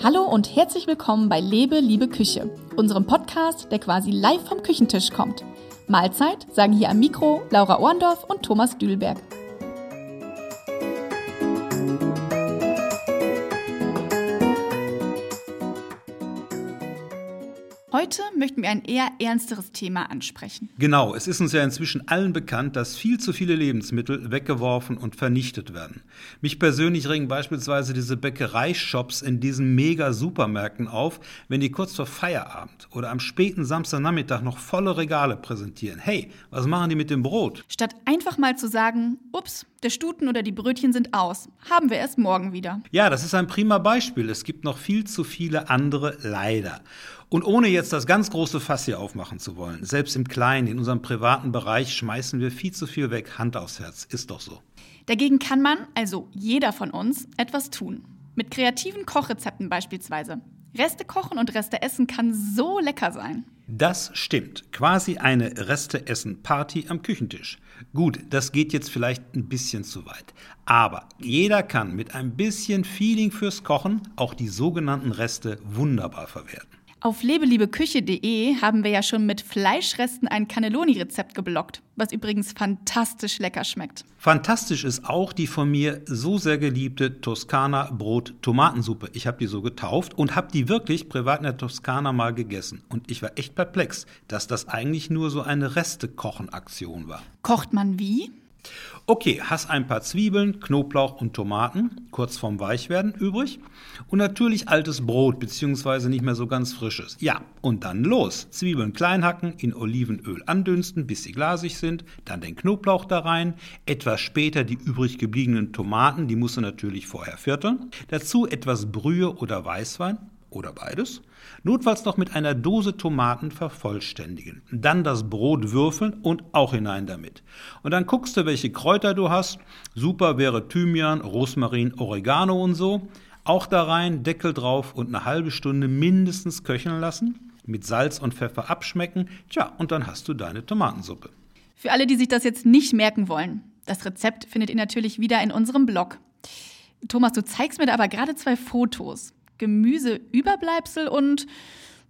Hallo und herzlich willkommen bei Lebe, liebe Küche, unserem Podcast, der quasi live vom Küchentisch kommt. Mahlzeit sagen hier am Mikro Laura Ohrendorf und Thomas Dühlberg. Heute möchten wir ein eher ernsteres Thema ansprechen. Genau, es ist uns ja inzwischen allen bekannt, dass viel zu viele Lebensmittel weggeworfen und vernichtet werden. Mich persönlich regen beispielsweise diese Bäckereishops in diesen Mega-Supermärkten auf, wenn die kurz vor Feierabend oder am späten Samstagnachmittag noch volle Regale präsentieren. Hey, was machen die mit dem Brot? Statt einfach mal zu sagen, ups, der Stuten oder die Brötchen sind aus, haben wir erst morgen wieder. Ja, das ist ein prima Beispiel. Es gibt noch viel zu viele andere leider. Und ohne jetzt das ganz große Fass hier aufmachen zu wollen, selbst im Kleinen, in unserem privaten Bereich schmeißen wir viel zu viel weg, Hand aufs Herz, ist doch so. Dagegen kann man, also jeder von uns, etwas tun. Mit kreativen Kochrezepten beispielsweise. Reste kochen und Reste essen kann so lecker sein. Das stimmt. Quasi eine Reste-Essen-Party am Küchentisch. Gut, das geht jetzt vielleicht ein bisschen zu weit. Aber jeder kann mit ein bisschen Feeling fürs Kochen auch die sogenannten Reste wunderbar verwerten. Auf lebeliebeküche.de haben wir ja schon mit Fleischresten ein Cannelloni-Rezept geblockt, was übrigens fantastisch lecker schmeckt. Fantastisch ist auch die von mir so sehr geliebte Toskana Brot-Tomatensuppe. Ich habe die so getauft und habe die wirklich privat in der Toskana mal gegessen. Und ich war echt perplex, dass das eigentlich nur so eine Reste-Kochen-Aktion war. Kocht man wie? Okay, hast ein paar Zwiebeln, Knoblauch und Tomaten, kurz vorm Weichwerden übrig. Und natürlich altes Brot, beziehungsweise nicht mehr so ganz frisches. Ja, und dann los. Zwiebeln klein hacken, in Olivenöl andünsten, bis sie glasig sind. Dann den Knoblauch da rein. Etwas später die übrig gebliebenen Tomaten, die musst du natürlich vorher vierteln. Dazu etwas Brühe oder Weißwein oder beides. Notfalls noch mit einer Dose Tomaten vervollständigen. Dann das Brot würfeln und auch hinein damit. Und dann guckst du, welche Kräuter du hast. Super wäre Thymian, Rosmarin, Oregano und so. Auch da rein, Deckel drauf und eine halbe Stunde mindestens köcheln lassen. Mit Salz und Pfeffer abschmecken. Tja, und dann hast du deine Tomatensuppe. Für alle, die sich das jetzt nicht merken wollen, das Rezept findet ihr natürlich wieder in unserem Blog. Thomas, du zeigst mir da aber gerade zwei Fotos. Gemüseüberbleibsel und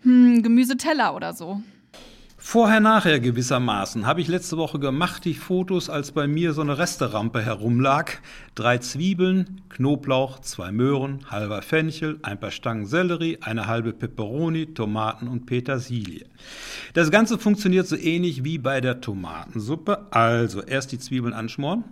hm, Gemüseteller oder so. Vorher, nachher gewissermaßen. Habe ich letzte Woche gemacht, die Fotos, als bei mir so eine Resterampe herumlag. Drei Zwiebeln, Knoblauch, zwei Möhren, halber Fenchel, ein paar Stangen Sellerie, eine halbe Peperoni, Tomaten und Petersilie. Das Ganze funktioniert so ähnlich wie bei der Tomatensuppe. Also erst die Zwiebeln anschmoren,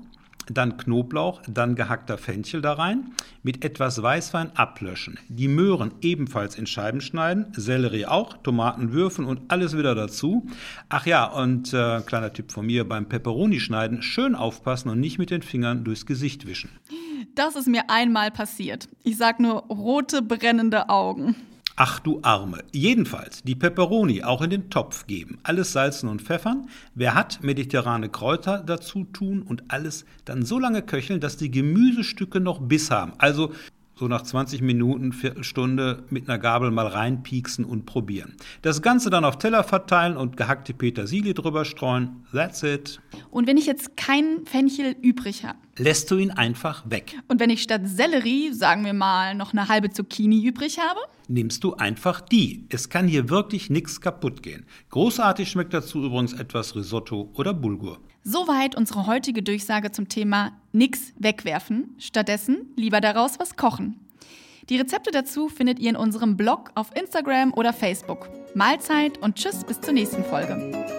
dann Knoblauch, dann gehackter Fenchel da rein, mit etwas Weißwein ablöschen, die Möhren ebenfalls in Scheiben schneiden, Sellerie auch, Tomaten würfeln und alles wieder dazu. Ach ja, und äh, kleiner Tipp von mir, beim Peperoni schneiden schön aufpassen und nicht mit den Fingern durchs Gesicht wischen. Das ist mir einmal passiert. Ich sag nur rote brennende Augen. Ach du Arme. Jedenfalls die Peperoni auch in den Topf geben, alles salzen und pfeffern. Wer hat, mediterrane Kräuter dazu tun und alles dann so lange köcheln, dass die Gemüsestücke noch Biss haben. Also so nach 20 Minuten, Viertelstunde mit einer Gabel mal reinpieksen und probieren. Das Ganze dann auf Teller verteilen und gehackte Petersilie drüber streuen. That's it. Und wenn ich jetzt kein Fenchel übrig habe? Lässt du ihn einfach weg. Und wenn ich statt Sellerie, sagen wir mal, noch eine halbe Zucchini übrig habe? Nimmst du einfach die. Es kann hier wirklich nichts kaputt gehen. Großartig schmeckt dazu übrigens etwas Risotto oder Bulgur. Soweit unsere heutige Durchsage zum Thema Nix wegwerfen, stattdessen lieber daraus was kochen. Die Rezepte dazu findet ihr in unserem Blog auf Instagram oder Facebook. Mahlzeit und tschüss bis zur nächsten Folge.